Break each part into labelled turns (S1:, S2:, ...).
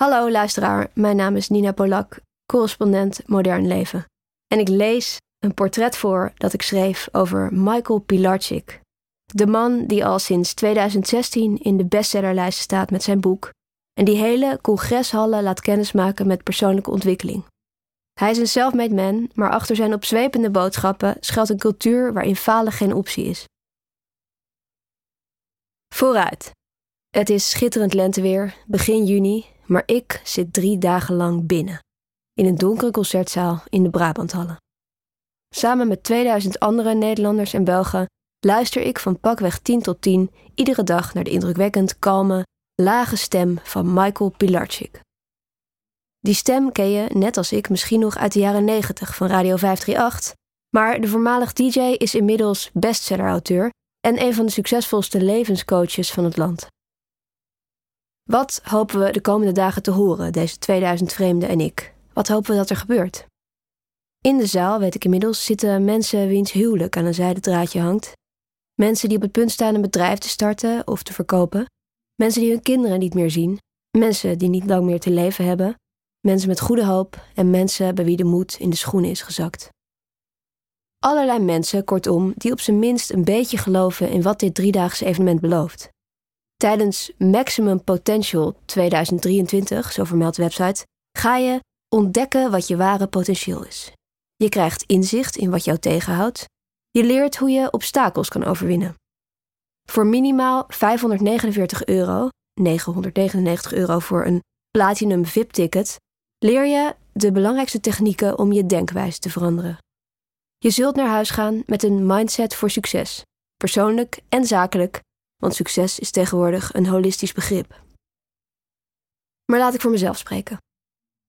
S1: Hallo luisteraar, mijn naam is Nina Polak, correspondent Modern Leven. En ik lees een portret voor dat ik schreef over Michael Pilarczyk. De man die al sinds 2016 in de bestsellerlijst staat met zijn boek en die hele congreshallen laat kennismaken met persoonlijke ontwikkeling. Hij is een self-made man, maar achter zijn opzwepende boodschappen schuilt een cultuur waarin falen geen optie is. Vooruit. Het is schitterend lenteweer, begin juni, maar ik zit drie dagen lang binnen. In een donkere concertzaal in de Brabanthallen. Samen met 2000 andere Nederlanders en Belgen luister ik van pakweg 10 tot 10 iedere dag naar de indrukwekkend kalme, lage stem van Michael Pilarczyk. Die stem ken je, net als ik, misschien nog uit de jaren 90 van Radio 538, maar de voormalig DJ is inmiddels bestseller-auteur en een van de succesvolste levenscoaches van het land. Wat hopen we de komende dagen te horen, deze 2000 vreemden en ik? Wat hopen we dat er gebeurt? In de zaal, weet ik inmiddels, zitten mensen wiens huwelijk aan een zijden draadje hangt. Mensen die op het punt staan een bedrijf te starten of te verkopen. Mensen die hun kinderen niet meer zien. Mensen die niet lang meer te leven hebben. Mensen met goede hoop en mensen bij wie de moed in de schoenen is gezakt. Allerlei mensen, kortom, die op zijn minst een beetje geloven in wat dit driedaagse evenement belooft. Tijdens Maximum Potential 2023, zo vermeldt de website, ga je ontdekken wat je ware potentieel is. Je krijgt inzicht in wat jou tegenhoudt. Je leert hoe je obstakels kan overwinnen. Voor minimaal 549 euro, 999 euro voor een Platinum VIP-ticket, leer je de belangrijkste technieken om je denkwijze te veranderen. Je zult naar huis gaan met een mindset voor succes, persoonlijk en zakelijk, want succes is tegenwoordig een holistisch begrip. Maar laat ik voor mezelf spreken.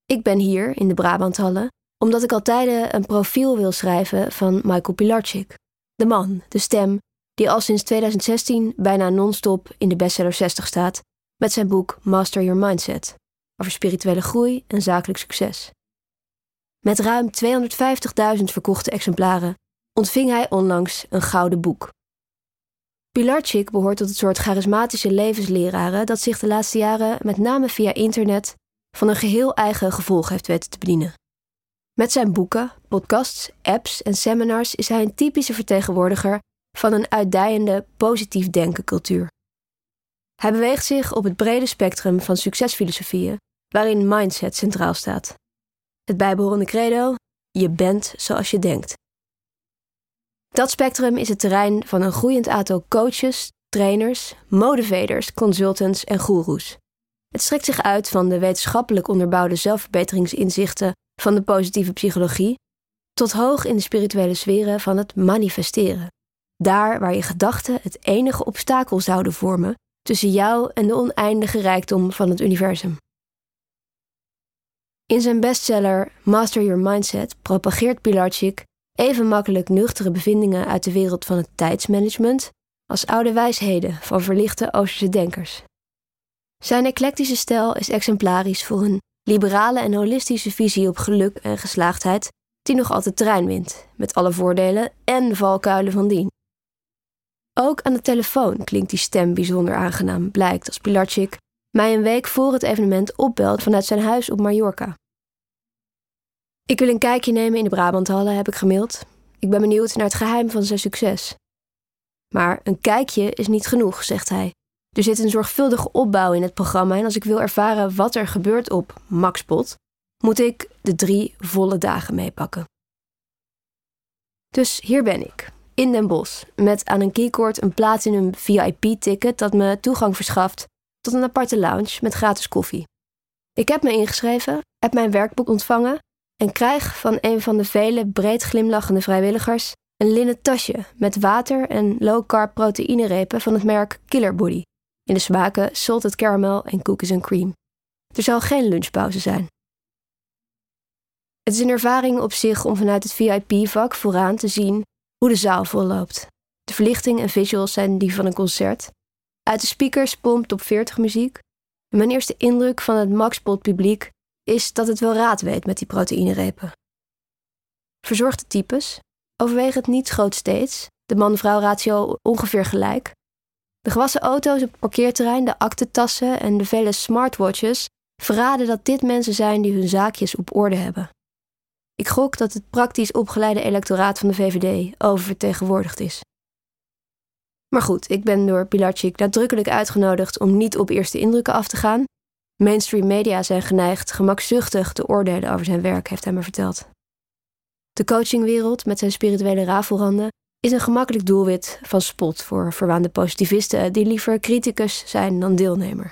S1: Ik ben hier in de Brabanthallen omdat ik al tijden een profiel wil schrijven van Michael Pilarczyk. De man, de stem, die al sinds 2016 bijna non-stop in de bestseller 60 staat met zijn boek Master Your Mindset over spirituele groei en zakelijk succes. Met ruim 250.000 verkochte exemplaren ontving hij onlangs een gouden boek. Pilarczyk behoort tot het soort charismatische levensleraren dat zich de laatste jaren met name via internet van een geheel eigen gevolg heeft weten te bedienen. Met zijn boeken, podcasts, apps en seminars is hij een typische vertegenwoordiger van een uitdijende positief denken cultuur. Hij beweegt zich op het brede spectrum van succesfilosofieën, waarin mindset centraal staat. Het bijbehorende credo: je bent zoals je denkt. Dat spectrum is het terrein van een groeiend aantal coaches, trainers, motivators, consultants en goeroes. Het strekt zich uit van de wetenschappelijk onderbouwde zelfverbeteringsinzichten van de positieve psychologie tot hoog in de spirituele sferen van het manifesteren. Daar waar je gedachten het enige obstakel zouden vormen tussen jou en de oneindige rijkdom van het universum. In zijn bestseller Master Your Mindset propageert Pilarczyk even makkelijk nuchtere bevindingen uit de wereld van het tijdsmanagement als oude wijsheden van verlichte Oosterse denkers. Zijn eclectische stijl is exemplarisch voor een liberale en holistische visie op geluk en geslaagdheid die nog altijd terrein wint, met alle voordelen en valkuilen van dien. Ook aan de telefoon klinkt die stem bijzonder aangenaam, blijkt als Pilarczyk mij een week voor het evenement opbelt vanuit zijn huis op Mallorca. Ik wil een kijkje nemen in de Brabanthallen, heb ik gemaild. Ik ben benieuwd naar het geheim van zijn succes. Maar een kijkje is niet genoeg, zegt hij. Er zit een zorgvuldige opbouw in het programma en als ik wil ervaren wat er gebeurt op Maxpot, moet ik de drie volle dagen meepakken. Dus hier ben ik, in Den Bosch, met aan een keycord een platinum VIP-ticket dat me toegang verschaft tot een aparte lounge met gratis koffie. Ik heb me ingeschreven, heb mijn werkboek ontvangen en krijg van een van de vele breed glimlachende vrijwilligers een linnen tasje met water en low-carb proteïnerepen van het merk Killer Body in de smaken salted caramel en cookies and cream. Er zal geen lunchpauze zijn. Het is een ervaring op zich om vanuit het VIP-vak vooraan te zien hoe de zaal volloopt. De verlichting en visuals zijn die van een concert. Uit de speakers pompt op 40 muziek. En mijn eerste indruk van het Maxpot publiek is dat het wel raad weet met die proteïnerepen. Verzorgde types, overwegend niet groot steeds, de man-vrouw ratio ongeveer gelijk, de gewassen auto's op het parkeerterrein, de aktentassen en de vele smartwatches verraden dat dit mensen zijn die hun zaakjes op orde hebben. Ik gok dat het praktisch opgeleide electoraat van de VVD oververtegenwoordigd is. Maar goed, ik ben door Pilarczyk nadrukkelijk uitgenodigd om niet op eerste indrukken af te gaan. Mainstream media zijn geneigd gemakzuchtig te oordelen over zijn werk, heeft hij me verteld. De coachingwereld met zijn spirituele rafelranden is een gemakkelijk doelwit van spot voor verwaande positivisten die liever criticus zijn dan deelnemer.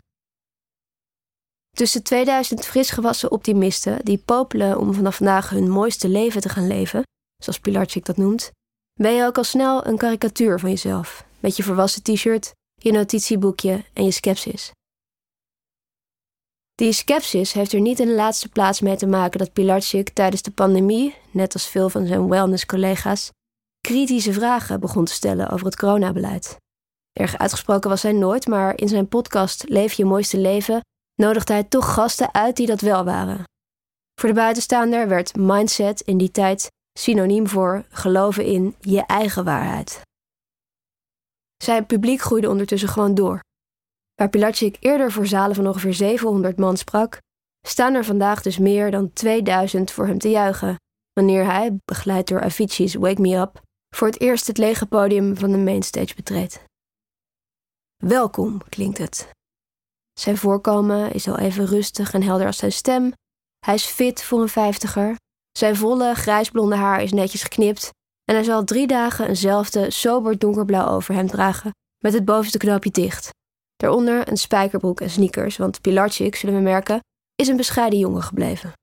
S1: Tussen 2000 frisgewassen optimisten die popelen om vanaf vandaag hun mooiste leven te gaan leven, zoals Pilarczyk dat noemt, ben je ook al snel een karikatuur van jezelf, met je verwassen t-shirt, je notitieboekje en je skepsis. Die skepsis heeft er niet in de laatste plaats mee te maken dat Pilarczyk tijdens de pandemie, net als veel van zijn wellness-collega's, kritische vragen begon te stellen over het coronabeleid. Erg uitgesproken was hij nooit, maar in zijn podcast Leef je mooiste leven nodigde hij toch gasten uit die dat wel waren. Voor de buitenstaander werd mindset in die tijd synoniem voor geloven in je eigen waarheid. Zijn publiek groeide ondertussen gewoon door. Waar Pilatschik eerder voor zalen van ongeveer 700 man sprak, staan er vandaag dus meer dan 2000 voor hem te juichen, wanneer hij, begeleid door Avicii's Wake Me Up, voor het eerst het lege podium van de mainstage betreedt. Welkom, klinkt het. Zijn voorkomen is al even rustig en helder als zijn stem. Hij is fit voor een vijftiger. Zijn volle grijsblonde haar is netjes geknipt en hij zal drie dagen eenzelfde sober donkerblauw overhemd dragen, met het bovenste knoopje dicht. Daaronder een spijkerbroek en sneakers, want Pilarczyk, zullen we merken, is een bescheiden jongen gebleven.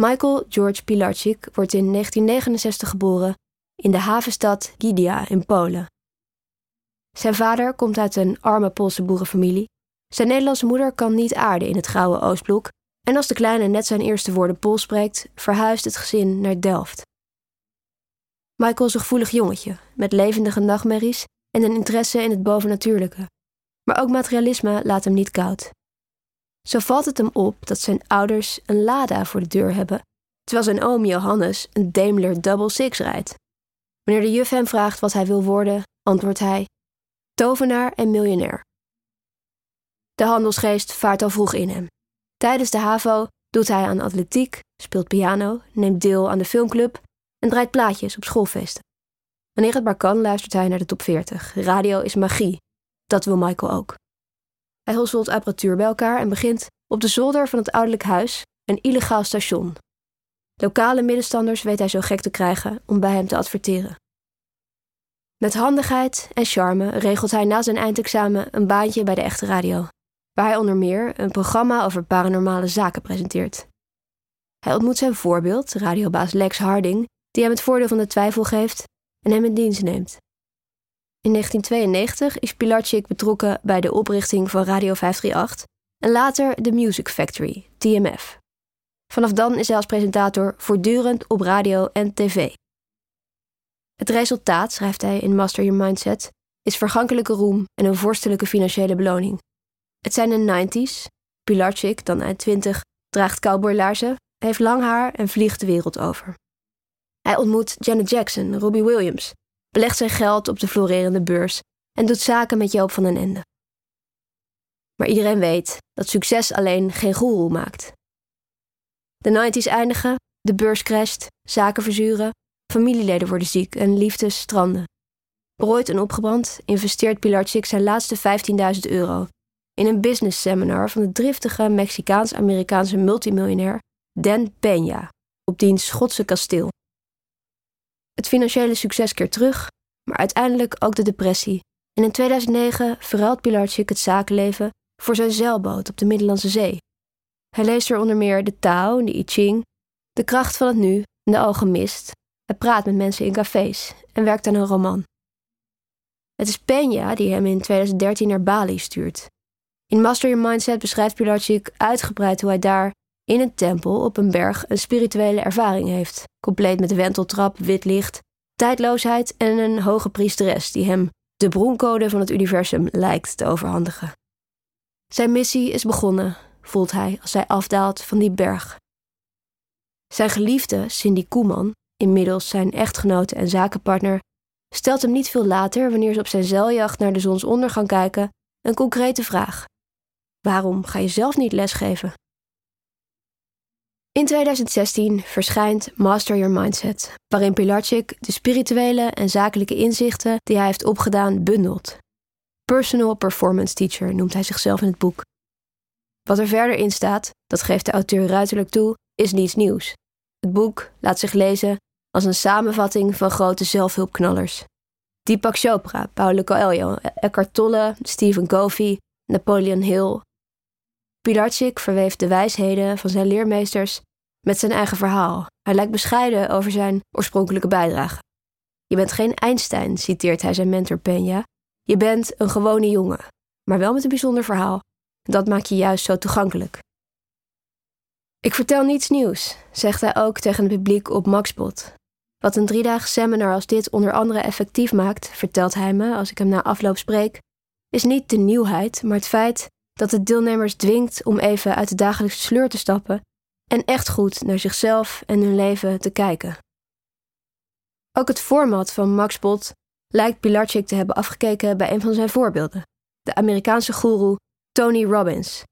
S1: Michael George Pilarczyk wordt in 1969 geboren in de havenstad Gidia in Polen. Zijn vader komt uit een arme Poolse boerenfamilie. Zijn Nederlandse moeder kan niet aarden in het grauwe Oostblok en als de kleine net zijn eerste woorden Pools spreekt, verhuist het gezin naar Delft. Michael is een gevoelig jongetje, met levendige nachtmerries en een interesse in het bovennatuurlijke. Maar ook materialisme laat hem niet koud. Zo valt het hem op dat zijn ouders een Lada voor de deur hebben, terwijl zijn oom Johannes een Daimler Double Six rijdt. Wanneer de juf hem vraagt wat hij wil worden, antwoordt hij: tovenaar en miljonair. De handelsgeest vaart al vroeg in hem. Tijdens de HAVO doet hij aan atletiek, speelt piano, neemt deel aan de filmclub en draait plaatjes op schoolfeesten. Wanneer het maar kan, luistert hij naar de top 40. Radio is magie. Dat wil Michael ook. Hij hosselt apparatuur bij elkaar en begint op de zolder van het ouderlijk huis een illegaal station. Lokale middenstanders weet hij zo gek te krijgen om bij hem te adverteren. Met handigheid en charme regelt hij na zijn eindexamen een baantje bij de echte radio, waar hij onder meer een programma over paranormale zaken presenteert. Hij ontmoet zijn voorbeeld, radiobaas Lex Harding, die hem het voordeel van de twijfel geeft en hem in dienst neemt. In 1992 is Pilarczyk betrokken bij de oprichting van Radio 538 en later de Music Factory, TMF. Vanaf dan is hij als presentator voortdurend op radio en tv. Het resultaat, schrijft hij in Master Your Mindset, is vergankelijke roem en een vorstelijke financiële beloning. Het zijn de 90s. Pilarczyk, dan eind 20, draagt cowboylaarzen, heeft lang haar en vliegt de wereld over. Hij ontmoet Janet Jackson, Robbie Williams, belegt zijn geld op de florerende beurs en doet zaken met Joop van den Ende. Maar iedereen weet dat succes alleen geen goeroe maakt. De 90s eindigen, de beurs crasht, zaken verzuren, familieleden worden ziek en liefdes stranden. Berooid en opgebrand investeert Pilarczyk zijn laatste 15.000 euro in een business seminar van de driftige Mexicaans-Amerikaanse multimiljonair Dan Peña op diens Schotse kasteel. Het financiële succes keert terug, maar uiteindelijk ook de depressie. En in 2009 verruilt Pilarczyk het zakenleven voor zijn zeilboot op de Middellandse Zee. Hij leest er onder meer de Tao, de I Ching, de kracht van het nu en de alchemist. Hij praat met mensen in cafés en werkt aan een roman. Het is Peña die hem in 2013 naar Bali stuurt. In Master Your Mindset beschrijft Pilarczyk uitgebreid hoe hij daar in een tempel op een berg een spirituele ervaring heeft, compleet met wenteltrap, wit licht, tijdloosheid en een hoge priesteres die hem de broncode van het universum lijkt te overhandigen. Zijn missie is begonnen, voelt hij als hij afdaalt van die berg. Zijn geliefde, Cindy Koeman, inmiddels zijn echtgenote en zakenpartner, stelt hem niet veel later, wanneer ze op zijn zeiljacht naar de zonsondergang kijken, een concrete vraag. Waarom ga je zelf niet lesgeven? In 2016 verschijnt Master Your Mindset, waarin Pilarczyk de spirituele en zakelijke inzichten die hij heeft opgedaan bundelt. Personal Performance Teacher noemt hij zichzelf in het boek. Wat er verder in staat, dat geeft de auteur ruiterlijk toe, is niets nieuws. Het boek laat zich lezen als een samenvatting van grote zelfhulpknallers. Deepak Chopra, Paulo Coelho, Eckhart Tolle, Stephen Covey, Napoleon Hill. Pilarczyk verweeft de wijsheden van zijn leermeesters met zijn eigen verhaal. Hij lijkt bescheiden over zijn oorspronkelijke bijdrage. Je bent geen Einstein, citeert hij zijn mentor Peña. Je bent een gewone jongen, maar wel met een bijzonder verhaal. Dat maakt je juist zo toegankelijk. Ik vertel niets nieuws, zegt hij ook tegen het publiek op Maxbot. Wat een driedaags seminar als dit onder andere effectief maakt, vertelt hij me als ik hem na afloop spreek, is niet de nieuwheid, maar het feit dat het deelnemers dwingt om even uit de dagelijkse sleur te stappen en echt goed naar zichzelf en hun leven te kijken. Ook het format van Maxbot lijkt Pilarczyk te hebben afgekeken bij een van zijn voorbeelden, de Amerikaanse goeroe Tony Robbins.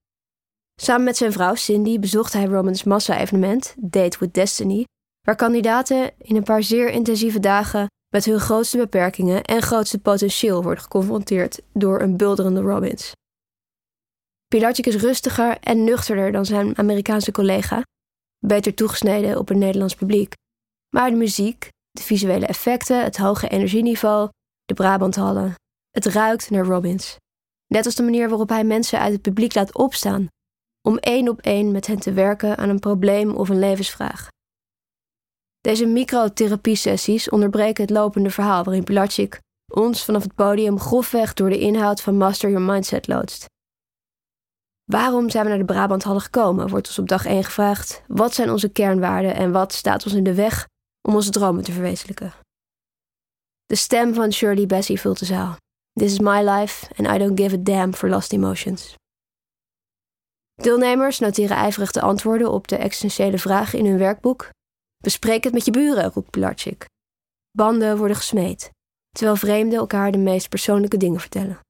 S1: Samen met zijn vrouw Cindy bezocht hij Robbins' massa-evenement Date with Destiny, waar kandidaten in een paar zeer intensieve dagen met hun grootste beperkingen en grootste potentieel worden geconfronteerd door een bulderende Robbins. Pilarczyk is rustiger en nuchterder dan zijn Amerikaanse collega, beter toegesneden op een Nederlands publiek. Maar de muziek, de visuele effecten, het hoge energieniveau, de Brabanthallen, het ruikt naar Robbins. Net als de manier waarop hij mensen uit het publiek laat opstaan, om één op één met hen te werken aan een probleem of een levensvraag. Deze microtherapie-sessies onderbreken het lopende verhaal waarin Pilarczyk ons vanaf het podium grofweg door de inhoud van Master Your Mindset loodst. Waarom zijn we naar de Brabanthallen gekomen? Wordt ons op dag 1 gevraagd. Wat zijn onze kernwaarden en wat staat ons in de weg om onze dromen te verwezenlijken? De stem van Shirley Bassey vult de zaal. This is my life and I don't give a damn for lost emotions. Deelnemers noteren ijverig de antwoorden op de existentiële vragen in hun werkboek. Bespreek het met je buren, roept Pilarczyk. Banden worden gesmeed, terwijl vreemden elkaar de meest persoonlijke dingen vertellen.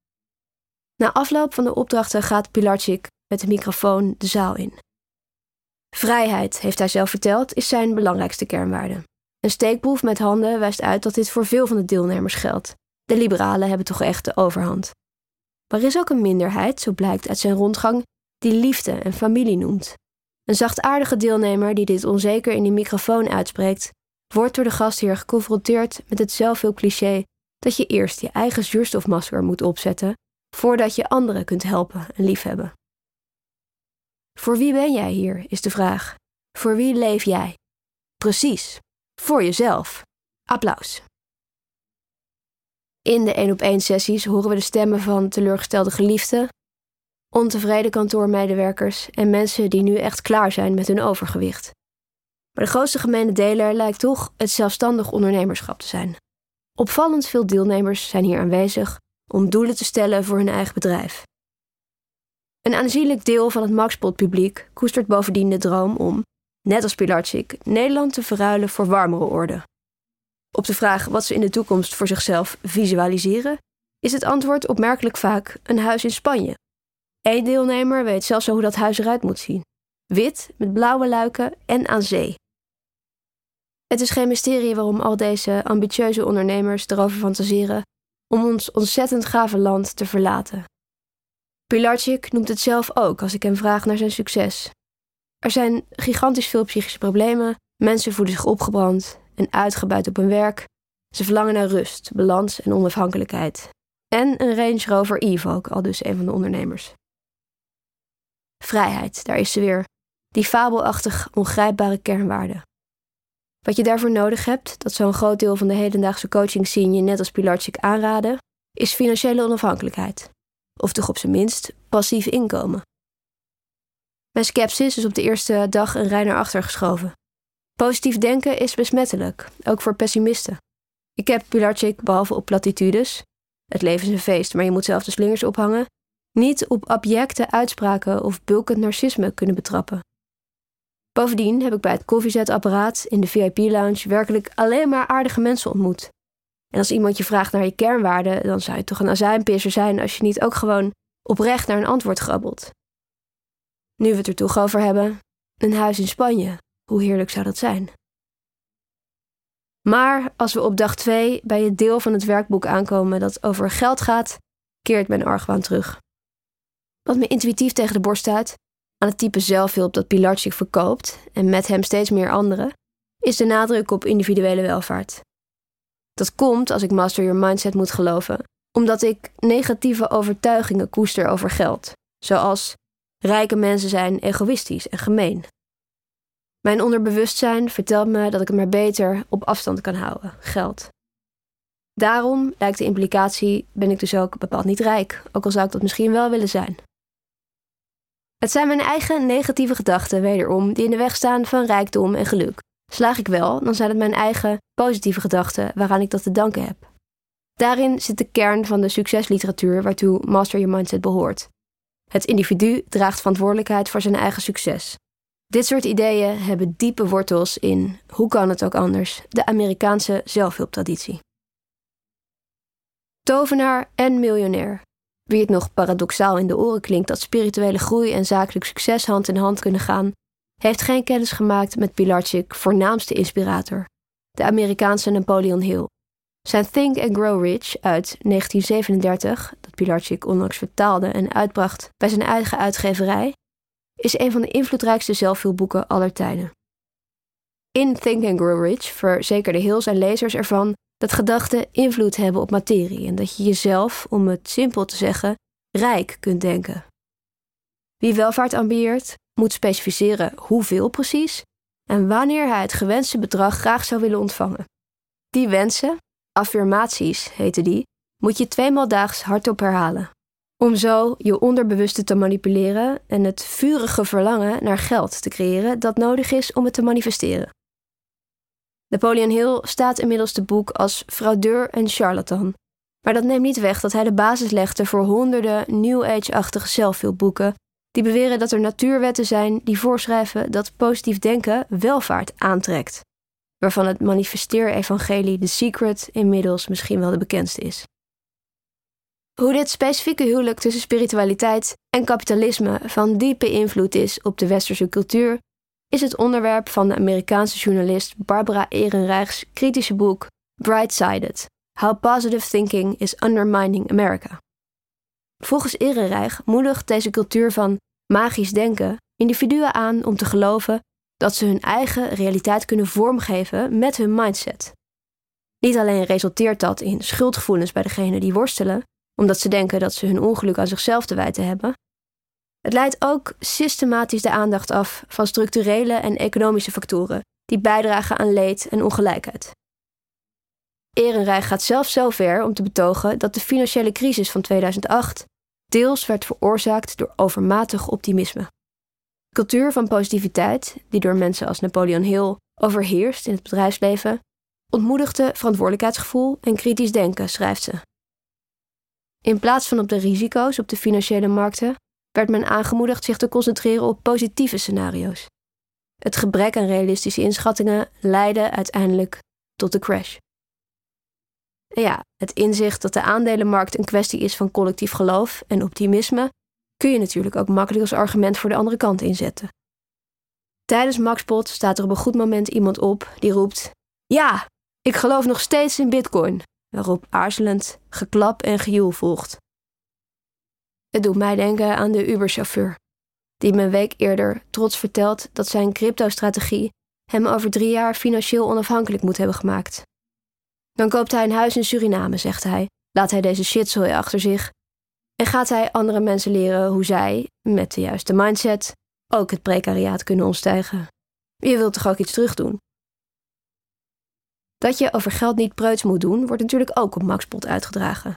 S1: Na afloop van de opdrachten gaat Pilarczyk met de microfoon de zaal in. Vrijheid, heeft hij zelf verteld, is zijn belangrijkste kernwaarde. Een steekproef met handen wijst uit dat dit voor veel van de deelnemers geldt. De liberalen hebben toch echt de overhand. Maar er is ook een minderheid, zo blijkt uit zijn rondgang, die liefde en familie noemt. Een zachtaardige deelnemer die dit onzeker in die microfoon uitspreekt, wordt door de gastheer geconfronteerd met het zelfhulpcliché dat je eerst je eigen zuurstofmasker moet opzetten voordat je anderen kunt helpen en liefhebben. Voor wie ben jij hier, is de vraag. Voor wie leef jij? Precies, voor jezelf. Applaus. In de één op één sessies horen we de stemmen van teleurgestelde geliefden, ontevreden kantoormedewerkers en mensen die nu echt klaar zijn met hun overgewicht. Maar de grootste gemene deler lijkt toch het zelfstandig ondernemerschap te zijn. Opvallend veel deelnemers zijn hier aanwezig om doelen te stellen voor hun eigen bedrijf. Een aanzienlijk deel van het Maxpot-publiek koestert bovendien de droom om, net als Pilarczyk, Nederland te verruilen voor warmere orde. Op de vraag wat ze in de toekomst voor zichzelf visualiseren, is het antwoord opmerkelijk vaak een huis in Spanje. Eén deelnemer weet zelfs al hoe dat huis eruit moet zien: wit, met blauwe luiken en aan zee. Het is geen mysterie waarom al deze ambitieuze ondernemers erover fantaseren om ons ontzettend gave land te verlaten. Pilarczyk noemt het zelf ook als ik hem vraag naar zijn succes. Er zijn gigantisch veel psychische problemen, mensen voelen zich opgebrand en uitgebuit op hun werk. Ze verlangen naar rust, balans en onafhankelijkheid. En een Range Rover Evoque, al dus een van de ondernemers. Vrijheid, daar is ze weer. Die fabelachtig ongrijpbare kernwaarde. Wat je daarvoor nodig hebt, dat zo'n groot deel van de hedendaagse coaching scene je net als Pilarczyk aanraden, is financiële onafhankelijkheid. Of toch op zijn minst passief inkomen. Mijn sceptisch is op de eerste dag een rij naar achter geschoven. Positief denken is besmettelijk, ook voor pessimisten. Ik heb Pilarczyk, behalve op platitudes, het leven is een feest, maar je moet zelf de slingers ophangen, niet op abjecte uitspraken of bulkend narcisme kunnen betrappen. Bovendien heb ik bij het koffiezetapparaat in de VIP-lounge werkelijk alleen maar aardige mensen ontmoet. En als iemand je vraagt naar je kernwaarden, dan zou je toch een azijnpisser zijn als je niet ook gewoon oprecht naar een antwoord grabbelt. nu we het er toch over hebben, een huis in Spanje. Hoe heerlijk zou dat zijn? Maar als we op dag 2 bij het deel van het werkboek aankomen dat over geld gaat, keert mijn argwaan terug. Wat me intuïtief tegen de borst staat, aan het type zelfhulp dat Pilarczyk verkoopt en met hem steeds meer anderen, is de nadruk op individuele welvaart. Dat komt, als ik Master Your Mindset moet geloven, omdat ik negatieve overtuigingen koester over geld, zoals rijke mensen zijn egoïstisch en gemeen. Mijn onderbewustzijn vertelt me dat ik het maar beter op afstand kan houden, geld. Daarom lijkt de implicatie: ben ik dus ook bepaald niet rijk, ook al zou ik dat misschien wel willen zijn. Het zijn mijn eigen negatieve gedachten, wederom, die in de weg staan van rijkdom en geluk. Slaag ik wel, dan zijn het mijn eigen positieve gedachten waaraan ik dat te danken heb. Daarin zit de kern van de succesliteratuur waartoe Master Your Mindset behoort. Het individu draagt verantwoordelijkheid voor zijn eigen succes. Dit soort ideeën hebben diepe wortels in, hoe kan het ook anders, de Amerikaanse zelfhulptraditie. Tovenaar en miljonair. Wie het nog paradoxaal in de oren klinkt dat spirituele groei en zakelijk succes hand in hand kunnen gaan, heeft geen kennis gemaakt met Pilarczyk voornaamste inspirator, de Amerikaanse Napoleon Hill. Zijn Think and Grow Rich uit 1937, dat Pilarczyk onlangs vertaalde en uitbracht bij zijn eigen uitgeverij, is een van de invloedrijkste zelfhulpboeken aller tijden. In Think and Grow Rich verzekerde Hill zijn lezers ervan dat gedachten invloed hebben op materie en dat je jezelf, om het simpel te zeggen, rijk kunt denken. Wie welvaart ambieert, moet specificeren hoeveel precies en wanneer hij het gewenste bedrag graag zou willen ontvangen. Die wensen, affirmaties heten die, moet je tweemaal daags hardop herhalen. Om zo je onderbewuste te manipuleren en het vurige verlangen naar geld te creëren dat nodig is om het te manifesteren. Napoleon Hill staat inmiddels te boek als fraudeur en charlatan. Maar dat neemt niet weg dat hij de basis legde voor honderden New Age-achtige zelfhulpboeken die beweren dat er natuurwetten zijn die voorschrijven dat positief denken welvaart aantrekt, waarvan het manifesteer-evangelie The Secret inmiddels misschien wel de bekendste is. Hoe dit specifieke huwelijk tussen spiritualiteit en kapitalisme van diepe invloed is op de westerse cultuur, is het onderwerp van de Amerikaanse journalist Barbara Ehrenreichs kritische boek Bright-Sided: How Positive Thinking is Undermining America. Volgens Ehrenreich moedigt deze cultuur van magisch denken individuen aan om te geloven dat ze hun eigen realiteit kunnen vormgeven met hun mindset. Niet alleen resulteert dat in schuldgevoelens bij degenen die worstelen, omdat ze denken dat ze hun ongeluk aan zichzelf te wijten hebben. Het leidt ook systematisch de aandacht af van structurele en economische factoren die bijdragen aan leed en ongelijkheid. Ehrenreich gaat zelfs zo ver om te betogen dat de financiële crisis van 2008 deels werd veroorzaakt door overmatig optimisme. De cultuur van positiviteit, die door mensen als Napoleon Hill overheerst in het bedrijfsleven, ontmoedigde verantwoordelijkheidsgevoel en kritisch denken, schrijft ze. In plaats van op de risico's op de financiële markten, werd men aangemoedigd zich te concentreren op positieve scenario's. Het gebrek aan realistische inschattingen leidde uiteindelijk tot de crash. En ja, het inzicht dat de aandelenmarkt een kwestie is van collectief geloof en optimisme kun je natuurlijk ook makkelijk als argument voor de andere kant inzetten. Tijdens Maxpot staat er op een goed moment iemand op die roept: Ja, ik geloof nog steeds in Bitcoin waarop aarzelend geklap en gejoel volgt. Het doet mij denken aan de Uber-chauffeur, die me een week eerder trots vertelt dat zijn crypto-strategie hem over drie jaar financieel onafhankelijk moet hebben gemaakt. Dan koopt hij een huis in Suriname, zegt hij, laat hij deze shitzooi achter zich en gaat hij andere mensen leren hoe zij, met de juiste mindset, ook het precariaat kunnen ontstijgen. Je wilt toch ook iets terugdoen? Dat je over geld niet preuts moet doen, wordt natuurlijk ook op Maxpot uitgedragen.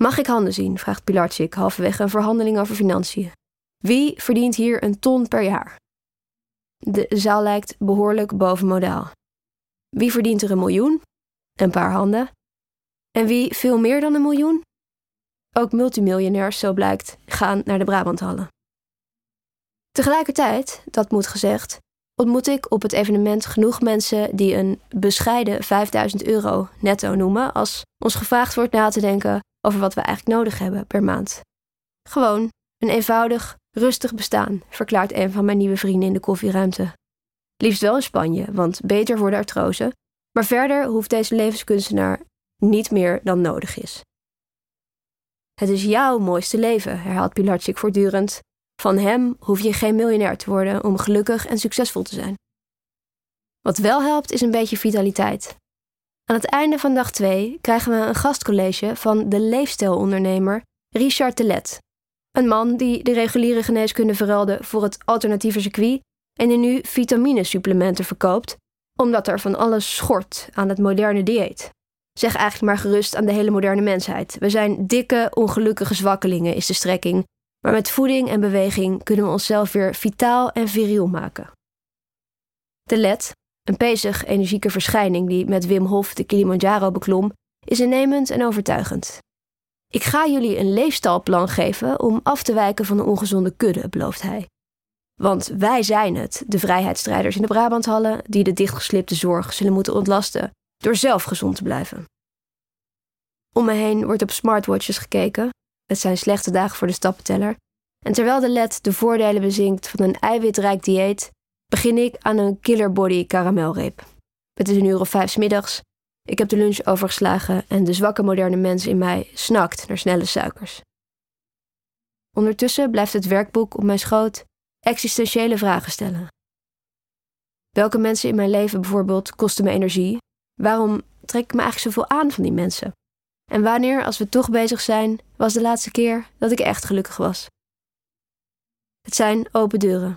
S1: Mag ik handen zien? vraagt Pilarczyk halverwege een verhandeling over financiën. Wie verdient hier een ton per jaar? De zaal lijkt behoorlijk boven modaal. Wie verdient er een miljoen? Een paar handen. En wie veel meer dan een miljoen? Ook multimiljonairs, zo blijkt, gaan naar de Brabanthallen. Tegelijkertijd, dat moet gezegd, ontmoet ik op het evenement genoeg mensen die een bescheiden 5000 euro netto noemen als ons gevraagd wordt na te denken over wat we eigenlijk nodig hebben per maand. Gewoon een eenvoudig, Rustig bestaan, verklaart een van mijn nieuwe vrienden in de koffieruimte. Liefst wel in Spanje, want beter voor de artrose. Maar verder hoeft deze levenskunstenaar niet meer dan nodig is. Het is jouw mooiste leven, herhaalt Pilarczyk voortdurend. Van hem hoef je geen miljonair te worden om gelukkig en succesvol te zijn. Wat wel helpt is een beetje vitaliteit. Aan het einde van dag 2 krijgen we een gastcollege van de leefstijlondernemer Richard Telet. Een man die de reguliere geneeskunde verruilde voor het alternatieve circuit en die nu vitaminesupplementen verkoopt, omdat er van alles schort aan het moderne dieet. Zeg eigenlijk maar gerust aan de hele moderne mensheid. We zijn dikke, ongelukkige zwakkelingen, is de strekking. Maar met voeding en beweging kunnen we onszelf weer vitaal en viriel maken. De LED, een pezig, energieke verschijning die met Wim Hof de Kilimanjaro beklom, is innemend en overtuigend. Ik ga jullie een leefstijlplan geven om af te wijken van de ongezonde kudde, belooft hij. Want wij zijn het, de vrijheidsstrijders in de Brabanthallen, die de dichtgeslipte zorg zullen moeten ontlasten door zelf gezond te blijven. Om me heen wordt op smartwatches gekeken. Het zijn slechte dagen voor de stappenteller. En terwijl de LED de voordelen bezinkt van een eiwitrijk dieet, begin ik aan een killer body karamelreep. Het is een uur of vijf middags. Ik heb de lunch overgeslagen en de zwakke moderne mens in mij snakt naar snelle suikers. Ondertussen blijft het werkboek op mijn schoot existentiële vragen stellen. Welke mensen in mijn leven bijvoorbeeld kosten me energie? Waarom trek ik me eigenlijk zoveel aan van die mensen? En wanneer, als we toch bezig zijn, was de laatste keer dat ik echt gelukkig was? Het zijn open deuren.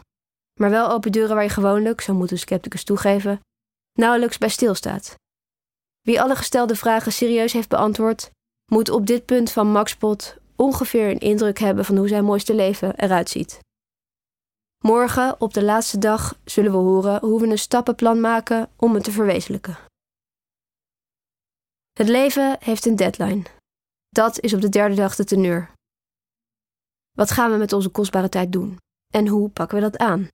S1: Maar wel open deuren waar je gewoonlijk, zo moet een scepticus toegeven, nauwelijks bij stilstaat. Wie alle gestelde vragen serieus heeft beantwoord, moet op dit punt van Max Pot ongeveer een indruk hebben van hoe zijn mooiste leven eruit ziet. Morgen, op de laatste dag, zullen we horen hoe we een stappenplan maken om het te verwezenlijken. Het leven heeft een deadline. Dat is op de derde dag de teneur. Wat gaan we met onze kostbare tijd doen? En hoe pakken we dat aan?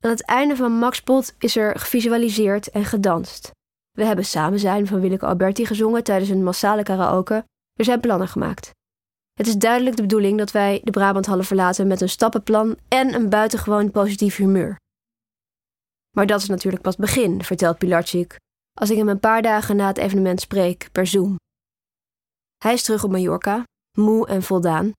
S1: Aan het einde van Max Pot is er gevisualiseerd en gedanst. We hebben Samen zijn van Willeke Alberti gezongen tijdens een massale karaoke. Er zijn plannen gemaakt. Het is duidelijk de bedoeling dat wij de Brabanthallen verlaten met een stappenplan en een buitengewoon positief humeur. Maar dat is natuurlijk pas begin, vertelt Pilarczyk, als ik hem een paar dagen na het evenement spreek per Zoom. Hij is terug op Mallorca, moe en voldaan.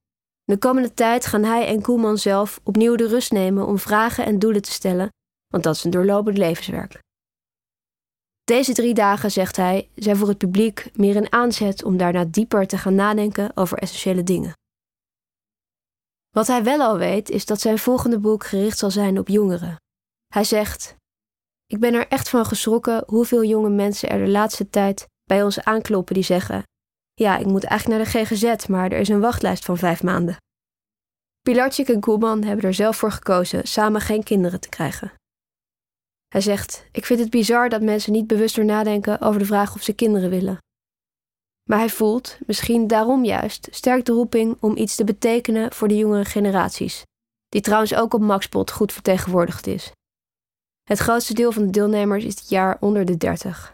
S1: De komende tijd gaan hij en Koelman zelf opnieuw de rust nemen om vragen en doelen te stellen, want dat is een doorlopend levenswerk. Deze drie dagen, zegt hij, zijn voor het publiek meer een aanzet om daarna dieper te gaan nadenken over essentiële dingen. Wat hij wel al weet, is dat zijn volgende boek gericht zal zijn op jongeren. Hij zegt: Ik ben er echt van geschrokken hoeveel jonge mensen er de laatste tijd bij ons aankloppen die zeggen: Ja, ik moet eigenlijk naar de GGZ, maar er is een wachtlijst van vijf maanden. Pilarczyk en Koelman hebben er zelf voor gekozen samen geen kinderen te krijgen. Hij zegt: Ik vind het bizar dat mensen niet bewuster nadenken over de vraag of ze kinderen willen. Maar hij voelt, misschien daarom juist, sterk de roeping om iets te betekenen voor de jongere generaties, die trouwens ook op Maxpot goed vertegenwoordigd is. Het grootste deel van de deelnemers is dit jaar onder de 30.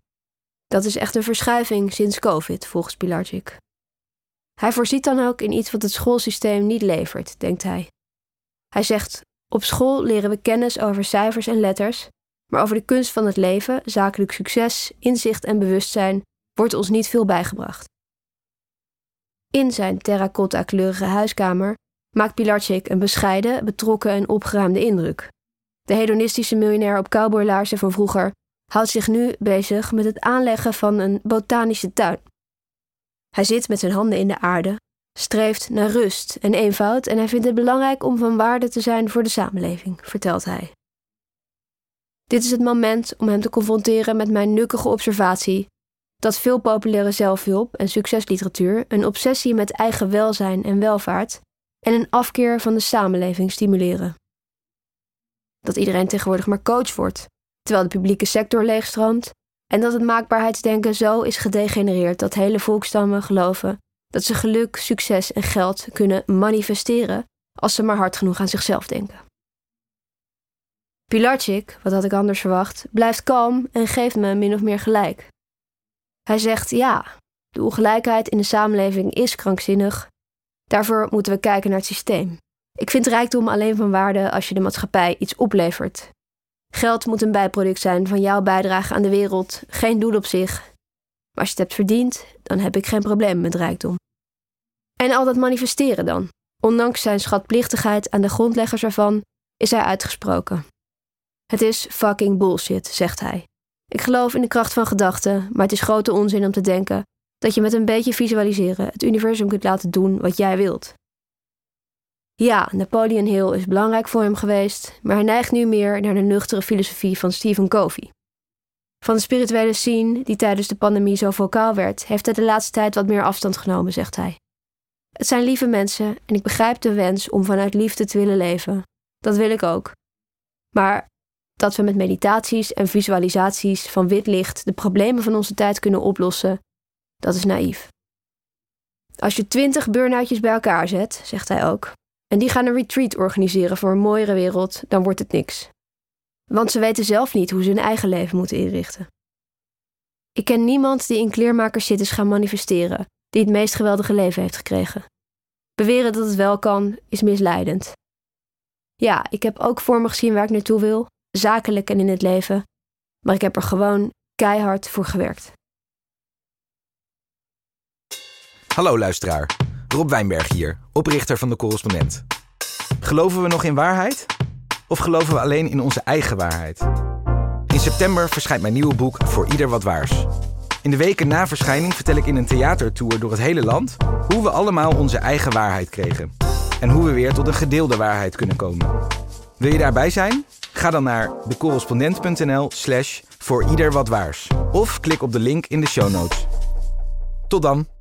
S1: Dat is echt een verschuiving sinds COVID, volgens Pilarczyk. Hij voorziet dan ook in iets wat het schoolsysteem niet levert, denkt hij. Hij zegt: Op school leren we kennis over cijfers en letters, maar over de kunst van het leven, zakelijk succes, inzicht en bewustzijn wordt ons niet veel bijgebracht. In zijn terracotta-kleurige huiskamer maakt Pilarczyk een bescheiden, betrokken en opgeruimde indruk. De hedonistische miljonair op cowboylaarzen van vroeger houdt zich nu bezig met het aanleggen van een botanische tuin. Hij zit met zijn handen in de aarde, streeft naar rust en eenvoud en hij vindt het belangrijk om van waarde te zijn voor de samenleving, vertelt hij. Dit is het moment om hem te confronteren met mijn nukkige observatie dat veel populaire zelfhulp en succesliteratuur een obsessie met eigen welzijn en welvaart en een afkeer van de samenleving stimuleren. Dat iedereen tegenwoordig maar coach wordt, terwijl de publieke sector leegstroomt, en dat het maakbaarheidsdenken zo is gedegenereerd dat hele volkstammen geloven dat ze geluk, succes en geld kunnen manifesteren als ze maar hard genoeg aan zichzelf denken. Pilarczyk, wat had ik anders verwacht, blijft kalm en geeft me min of meer gelijk. Hij zegt ja, de ongelijkheid in de samenleving is krankzinnig. Daarvoor moeten we kijken naar het systeem. Ik vind rijkdom alleen van waarde als je de maatschappij iets oplevert. Geld moet een bijproduct zijn van jouw bijdrage aan de wereld, geen doel op zich. Maar als je het hebt verdiend, dan heb ik geen probleem met rijkdom. En al dat manifesteren dan. Ondanks zijn schatplichtigheid aan de grondleggers ervan, is hij uitgesproken. Het is fucking bullshit, zegt hij. Ik geloof in de kracht van gedachten, maar het is grote onzin om te denken dat je met een beetje visualiseren het universum kunt laten doen wat jij wilt. Ja, Napoleon Hill is belangrijk voor hem geweest, maar hij neigt nu meer naar de nuchtere filosofie van Stephen Covey. Van de spirituele scene, die tijdens de pandemie zo vocaal werd, heeft hij de laatste tijd wat meer afstand genomen, zegt hij. Het zijn lieve mensen en ik begrijp de wens om vanuit liefde te willen leven. Dat wil ik ook. Maar dat we met meditaties en visualisaties van wit licht de problemen van onze tijd kunnen oplossen, dat is naïef. Als je twintig burn-outjes bij elkaar zet, zegt hij ook, en die gaan een retreat organiseren voor een mooiere wereld, dan wordt het niks. Want ze weten zelf niet hoe ze hun eigen leven moeten inrichten. Ik ken niemand die in kleermakers zit is gaan manifesteren, die het meest geweldige leven heeft gekregen. Beweren dat het wel kan, is misleidend. Ja, ik heb ook voor me gezien waar ik naartoe wil, zakelijk en in het leven, maar ik heb er gewoon keihard voor gewerkt.
S2: Hallo luisteraar, Rob Wijnberg hier, oprichter van de correspondent. Geloven we nog in waarheid? Of geloven we alleen in onze eigen waarheid? In september verschijnt mijn nieuwe boek Voor Ieder Wat Waars. In de weken na verschijning vertel ik in een theatertour door het hele land hoe we allemaal onze eigen waarheid kregen. En hoe we weer tot een gedeelde waarheid kunnen komen. Wil je daarbij zijn? Ga dan naar decorrespondent.nl slash voor ieder wat waars. Of klik op de link in de show notes. Tot dan!